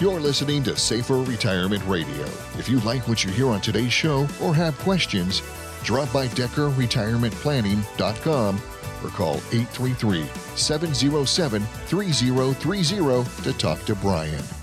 You're listening to Safer Retirement Radio. If you like what you hear on today's show or have questions, drop by DeckerRetirementPlanning.com or call 833 707 3030 to talk to Brian.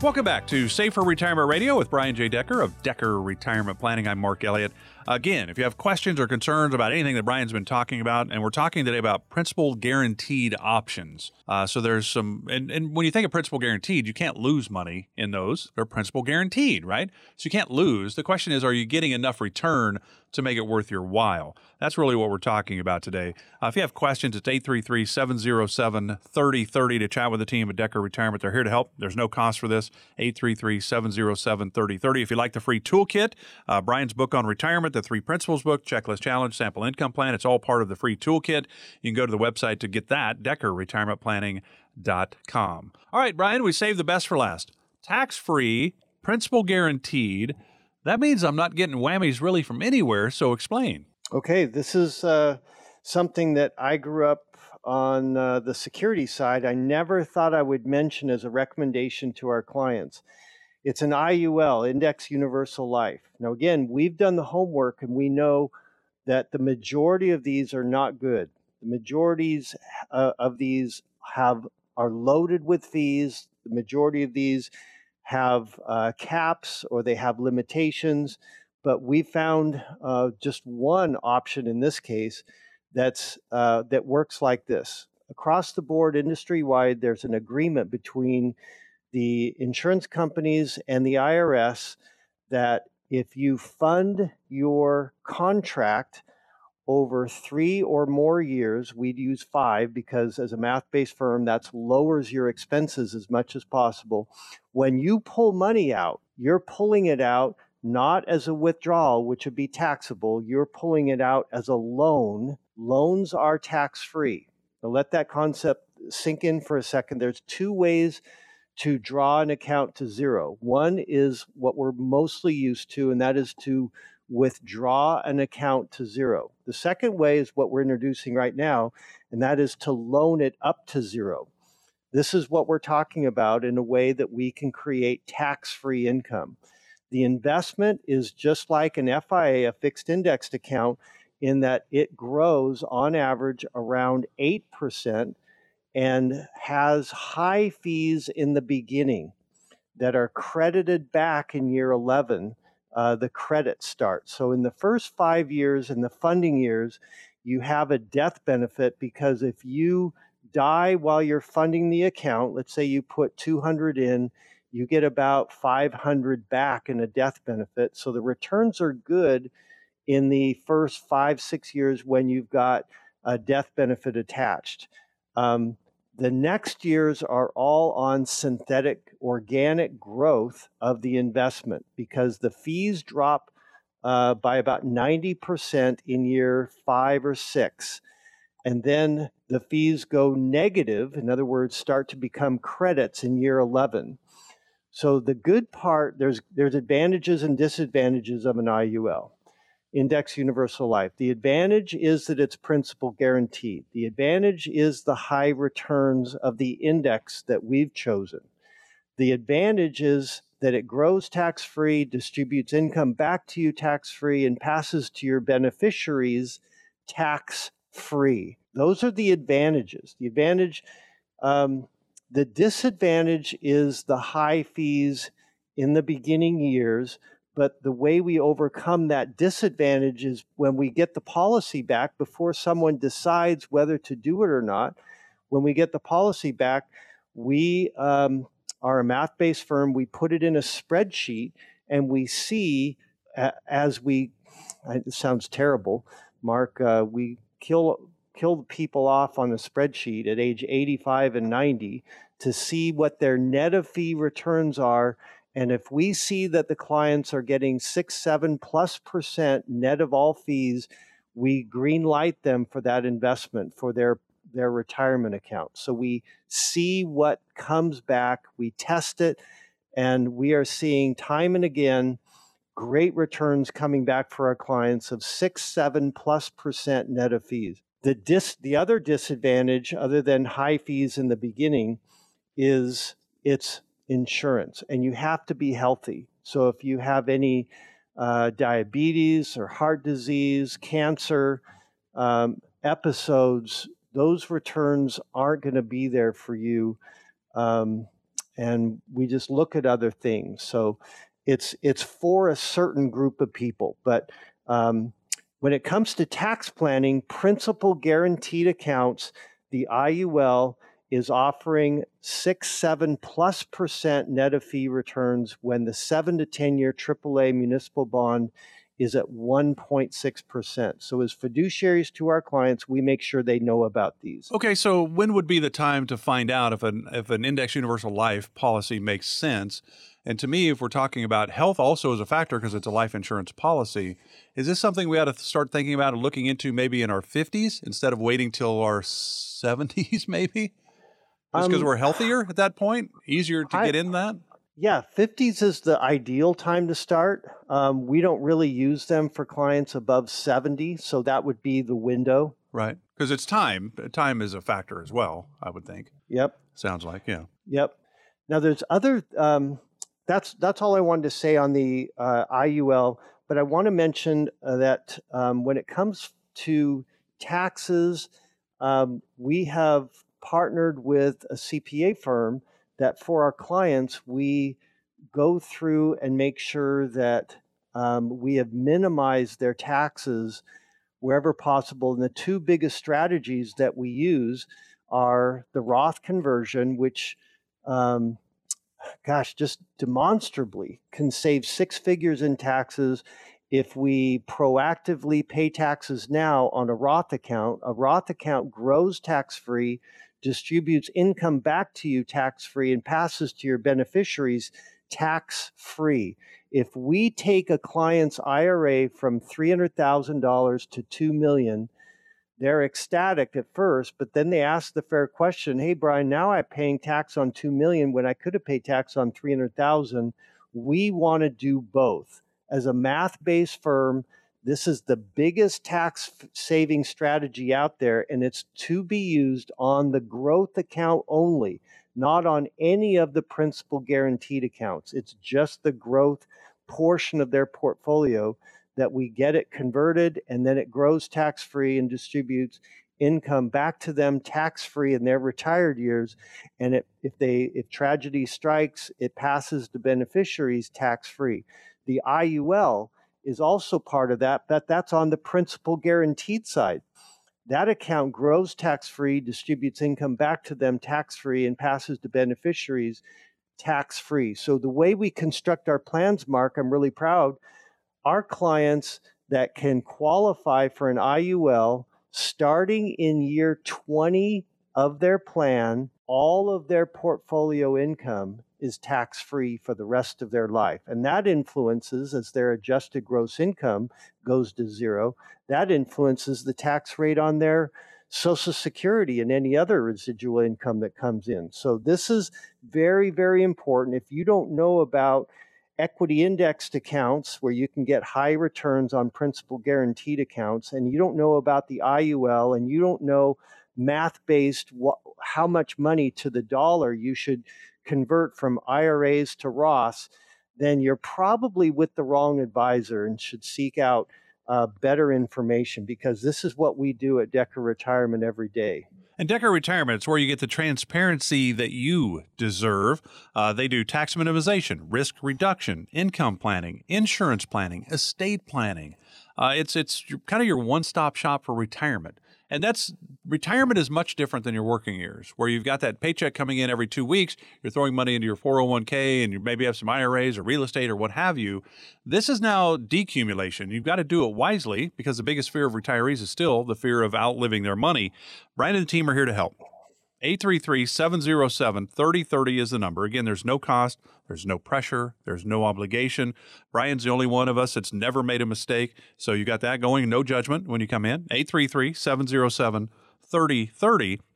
Welcome back to Safer Retirement Radio with Brian J. Decker of Decker Retirement Planning. I'm Mark Elliott. Again, if you have questions or concerns about anything that Brian's been talking about, and we're talking today about principal guaranteed options. Uh, so there's some, and, and when you think of principal guaranteed, you can't lose money in those. They're principal guaranteed, right? So you can't lose. The question is, are you getting enough return to make it worth your while? That's really what we're talking about today. Uh, if you have questions, it's 833 707 3030 to chat with the team at Decker Retirement. They're here to help. There's no cost for this. 833 707 3030. If you like the free toolkit, uh, Brian's book on retirement, the Three Principles book, Checklist Challenge, Sample Income Plan, it's all part of the free toolkit. You can go to the website to get that, decker retirement DeckerRetirementPlanning.com. All right, Brian, we saved the best for last. Tax free, principal guaranteed. That means I'm not getting whammies really from anywhere, so explain. Okay, this is uh, something that I grew up on uh, the security side. I never thought I would mention as a recommendation to our clients. It's an IUL, Index Universal Life. Now, again, we've done the homework and we know that the majority of these are not good. The majorities uh, of these have are loaded with fees. The majority of these have uh, caps or they have limitations but we found uh, just one option in this case that's uh, that works like this. Across the board industry wide there's an agreement between the insurance companies and the IRS that if you fund your contract over three or more years, we'd use five because as a math based firm, that lowers your expenses as much as possible. When you pull money out, you're pulling it out not as a withdrawal, which would be taxable. You're pulling it out as a loan. Loans are tax free. Now, let that concept sink in for a second. There's two ways to draw an account to zero. One is what we're mostly used to, and that is to withdraw an account to zero. The second way is what we're introducing right now, and that is to loan it up to zero. This is what we're talking about in a way that we can create tax free income. The investment is just like an FIA, a fixed indexed account, in that it grows on average around 8% and has high fees in the beginning that are credited back in year 11. Uh, the credit starts. So, in the first five years, in the funding years, you have a death benefit because if you die while you're funding the account, let's say you put 200 in you get about 500 back in a death benefit. So the returns are good in the first five, six years when you've got a death benefit attached. Um, the next years are all on synthetic organic growth of the investment because the fees drop uh, by about 90% in year five or six. And then the fees go negative, in other words, start to become credits in year 11. So the good part, there's there's advantages and disadvantages of an IUL, Index Universal Life. The advantage is that it's principal guaranteed. The advantage is the high returns of the index that we've chosen. The advantage is that it grows tax free, distributes income back to you tax free, and passes to your beneficiaries tax free. Those are the advantages. The advantage, um, the disadvantage is the high fees in the beginning years. But the way we overcome that disadvantage is when we get the policy back before someone decides whether to do it or not. When we get the policy back, we um, are a math based firm. We put it in a spreadsheet and we see as we, it sounds terrible, Mark, uh, we kill kill people off on the spreadsheet at age 85 and 90 to see what their net of fee returns are. And if we see that the clients are getting six, seven plus percent net of all fees, we green light them for that investment for their their retirement account. So we see what comes back, we test it, and we are seeing time and again great returns coming back for our clients of six, seven plus percent net of fees. The dis the other disadvantage, other than high fees in the beginning, is it's insurance, and you have to be healthy. So if you have any uh, diabetes or heart disease, cancer um, episodes, those returns aren't going to be there for you. Um, and we just look at other things. So it's it's for a certain group of people. But um, when it comes to tax planning, principal guaranteed accounts, the IUL is offering six, seven plus percent net of fee returns when the seven to 10 year AAA municipal bond is at 1.6%. So, as fiduciaries to our clients, we make sure they know about these. Okay, so when would be the time to find out if an, if an index universal life policy makes sense? And to me, if we're talking about health also as a factor because it's a life insurance policy, is this something we ought to start thinking about and looking into maybe in our 50s instead of waiting till our 70s, maybe? Just because um, we're healthier at that point? Easier to I, get in that? Yeah, 50s is the ideal time to start. Um, we don't really use them for clients above 70, so that would be the window. Right. Because it's time. Time is a factor as well, I would think. Yep. Sounds like, yeah. Yep. Now, there's other um, that's that's all I wanted to say on the uh, IUL. But I want to mention uh, that um, when it comes to taxes, um, we have partnered with a CPA firm that for our clients we go through and make sure that um, we have minimized their taxes wherever possible. And the two biggest strategies that we use are the Roth conversion, which um, gosh, just demonstrably can save six figures in taxes if we proactively pay taxes now on a Roth account. A Roth account grows tax free, distributes income back to you tax free, and passes to your beneficiaries tax free. If we take a client's IRA from $300,000 to 2 million, they're ecstatic at first, but then they ask the fair question, "Hey Brian, now I'm paying tax on 2 million when I could have paid tax on 300,000." We want to do both. As a math-based firm, this is the biggest tax saving strategy out there and it's to be used on the growth account only, not on any of the principal guaranteed accounts. It's just the growth portion of their portfolio that we get it converted and then it grows tax free and distributes income back to them tax free in their retired years and it, if they if tragedy strikes it passes to beneficiaries tax free the IUL is also part of that but that's on the principal guaranteed side. That account grows tax free distributes income back to them tax free and passes to beneficiaries tax free so the way we construct our plans mark i'm really proud our clients that can qualify for an IUL starting in year 20 of their plan, all of their portfolio income is tax free for the rest of their life. And that influences, as their adjusted gross income goes to zero, that influences the tax rate on their Social Security and any other residual income that comes in. So, this is very, very important. If you don't know about equity indexed accounts where you can get high returns on principal guaranteed accounts and you don't know about the IUL and you don't know math based how much money to the dollar you should convert from IRAs to Roths, then you're probably with the wrong advisor and should seek out uh, better information because this is what we do at Decker Retirement every day. And Decker Retirement, is where you get the transparency that you deserve. Uh, they do tax minimization, risk reduction, income planning, insurance planning, estate planning. Uh, it's it's kind of your one stop shop for retirement. And that's retirement is much different than your working years, where you've got that paycheck coming in every two weeks. You're throwing money into your 401k and you maybe have some IRAs or real estate or what have you. This is now decumulation. You've got to do it wisely because the biggest fear of retirees is still the fear of outliving their money. Brian and the team are here to help. 833 707 3030 is the number. Again, there's no cost, there's no pressure, there's no obligation. Brian's the only one of us that's never made a mistake. So you got that going, no judgment when you come in. 833 707 3030.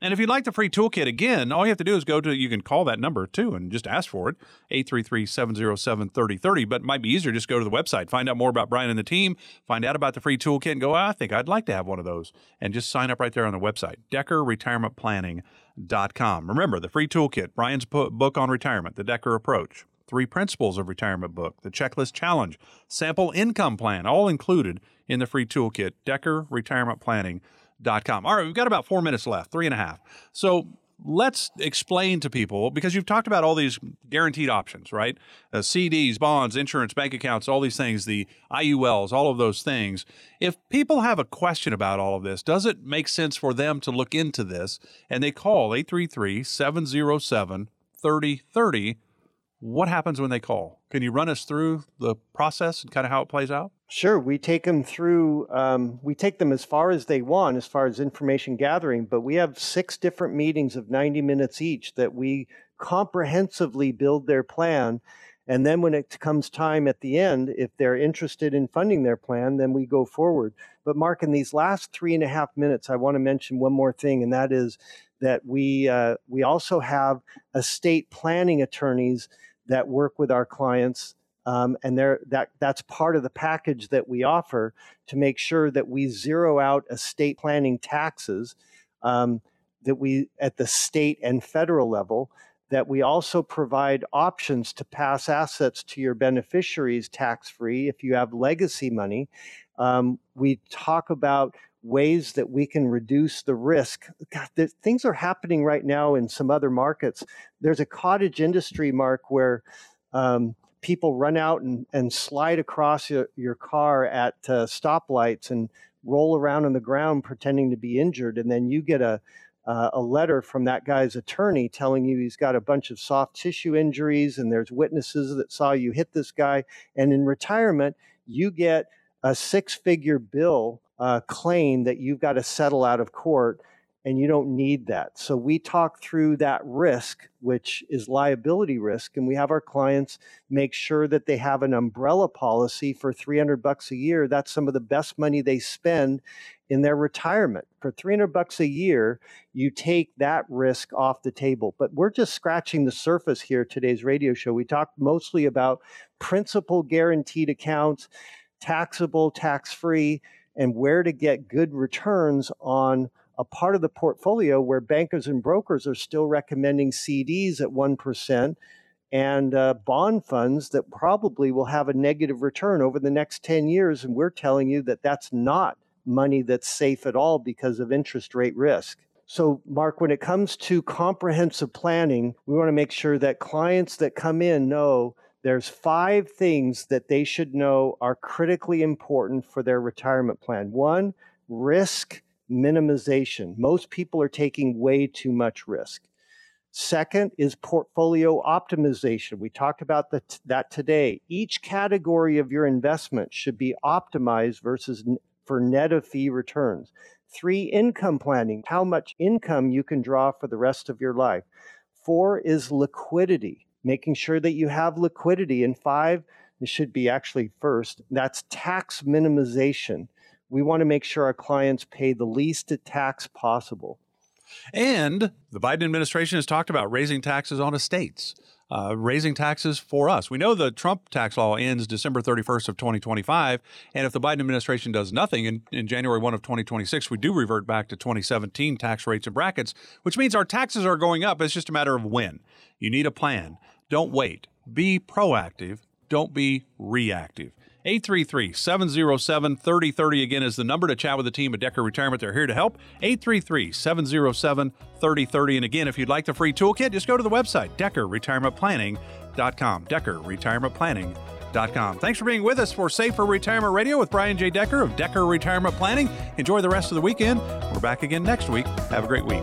And if you'd like the free toolkit, again, all you have to do is go to, you can call that number too and just ask for it, 833 707 3030. But it might be easier just go to the website, find out more about Brian and the team, find out about the free toolkit, and go, I think I'd like to have one of those. And just sign up right there on the website, DeckerRetirementPlanning.com. Remember, the free toolkit, Brian's book on retirement, The Decker Approach. Three Principles of Retirement book, the Checklist Challenge, Sample Income Plan, all included in the free toolkit, Decker Retirement Planning com. All right, we've got about four minutes left, three and a half. So let's explain to people because you've talked about all these guaranteed options, right? Uh, CDs, bonds, insurance, bank accounts, all these things, the IULs, all of those things. If people have a question about all of this, does it make sense for them to look into this? And they call 833 707 3030. What happens when they call? Can you run us through the process and kind of how it plays out? Sure, we take them through. Um, we take them as far as they want, as far as information gathering. But we have six different meetings of ninety minutes each that we comprehensively build their plan. And then when it comes time at the end, if they're interested in funding their plan, then we go forward. But Mark, in these last three and a half minutes, I want to mention one more thing, and that is that we uh, we also have estate planning attorneys that work with our clients um, and that that's part of the package that we offer to make sure that we zero out estate planning taxes um, that we at the state and federal level that we also provide options to pass assets to your beneficiaries tax free if you have legacy money. Um, we talk about ways that we can reduce the risk. God, things are happening right now in some other markets. There's a cottage industry, Mark, where um, people run out and, and slide across your, your car at uh, stoplights and roll around on the ground pretending to be injured. And then you get a, uh, a letter from that guy's attorney telling you he's got a bunch of soft tissue injuries and there's witnesses that saw you hit this guy. And in retirement, you get a six figure bill uh, claim that you've got to settle out of court and you don't need that. So we talk through that risk, which is liability risk, and we have our clients make sure that they have an umbrella policy for 300 bucks a year. That's some of the best money they spend in their retirement. For 300 bucks a year, you take that risk off the table. But we're just scratching the surface here today's radio show. We talked mostly about principal guaranteed accounts, taxable, tax-free, and where to get good returns on a part of the portfolio where bankers and brokers are still recommending CDs at 1% and uh, bond funds that probably will have a negative return over the next 10 years. And we're telling you that that's not money that's safe at all because of interest rate risk. So, Mark, when it comes to comprehensive planning, we want to make sure that clients that come in know there's five things that they should know are critically important for their retirement plan. One, risk minimization. Most people are taking way too much risk. Second is portfolio optimization. We talked about the, that today. Each category of your investment should be optimized versus for net of fee returns. Three, income planning, how much income you can draw for the rest of your life. Four is liquidity, making sure that you have liquidity. And five, should be actually first, that's tax minimization we want to make sure our clients pay the least tax possible. And the Biden administration has talked about raising taxes on estates. Uh, raising taxes for us. We know the Trump tax law ends December 31st of 2025, and if the Biden administration does nothing in, in January 1 of 2026, we do revert back to 2017 tax rates and brackets, which means our taxes are going up. It's just a matter of when. You need a plan. Don't wait. Be proactive. Don't be reactive. 833 707 3030 again is the number to chat with the team at Decker Retirement. They're here to help. 833 707 3030. And again, if you'd like the free toolkit, just go to the website, DeckerRetirementPlanning.com. DeckerRetirementPlanning.com. Thanks for being with us for Safer Retirement Radio with Brian J. Decker of Decker Retirement Planning. Enjoy the rest of the weekend. We're back again next week. Have a great week.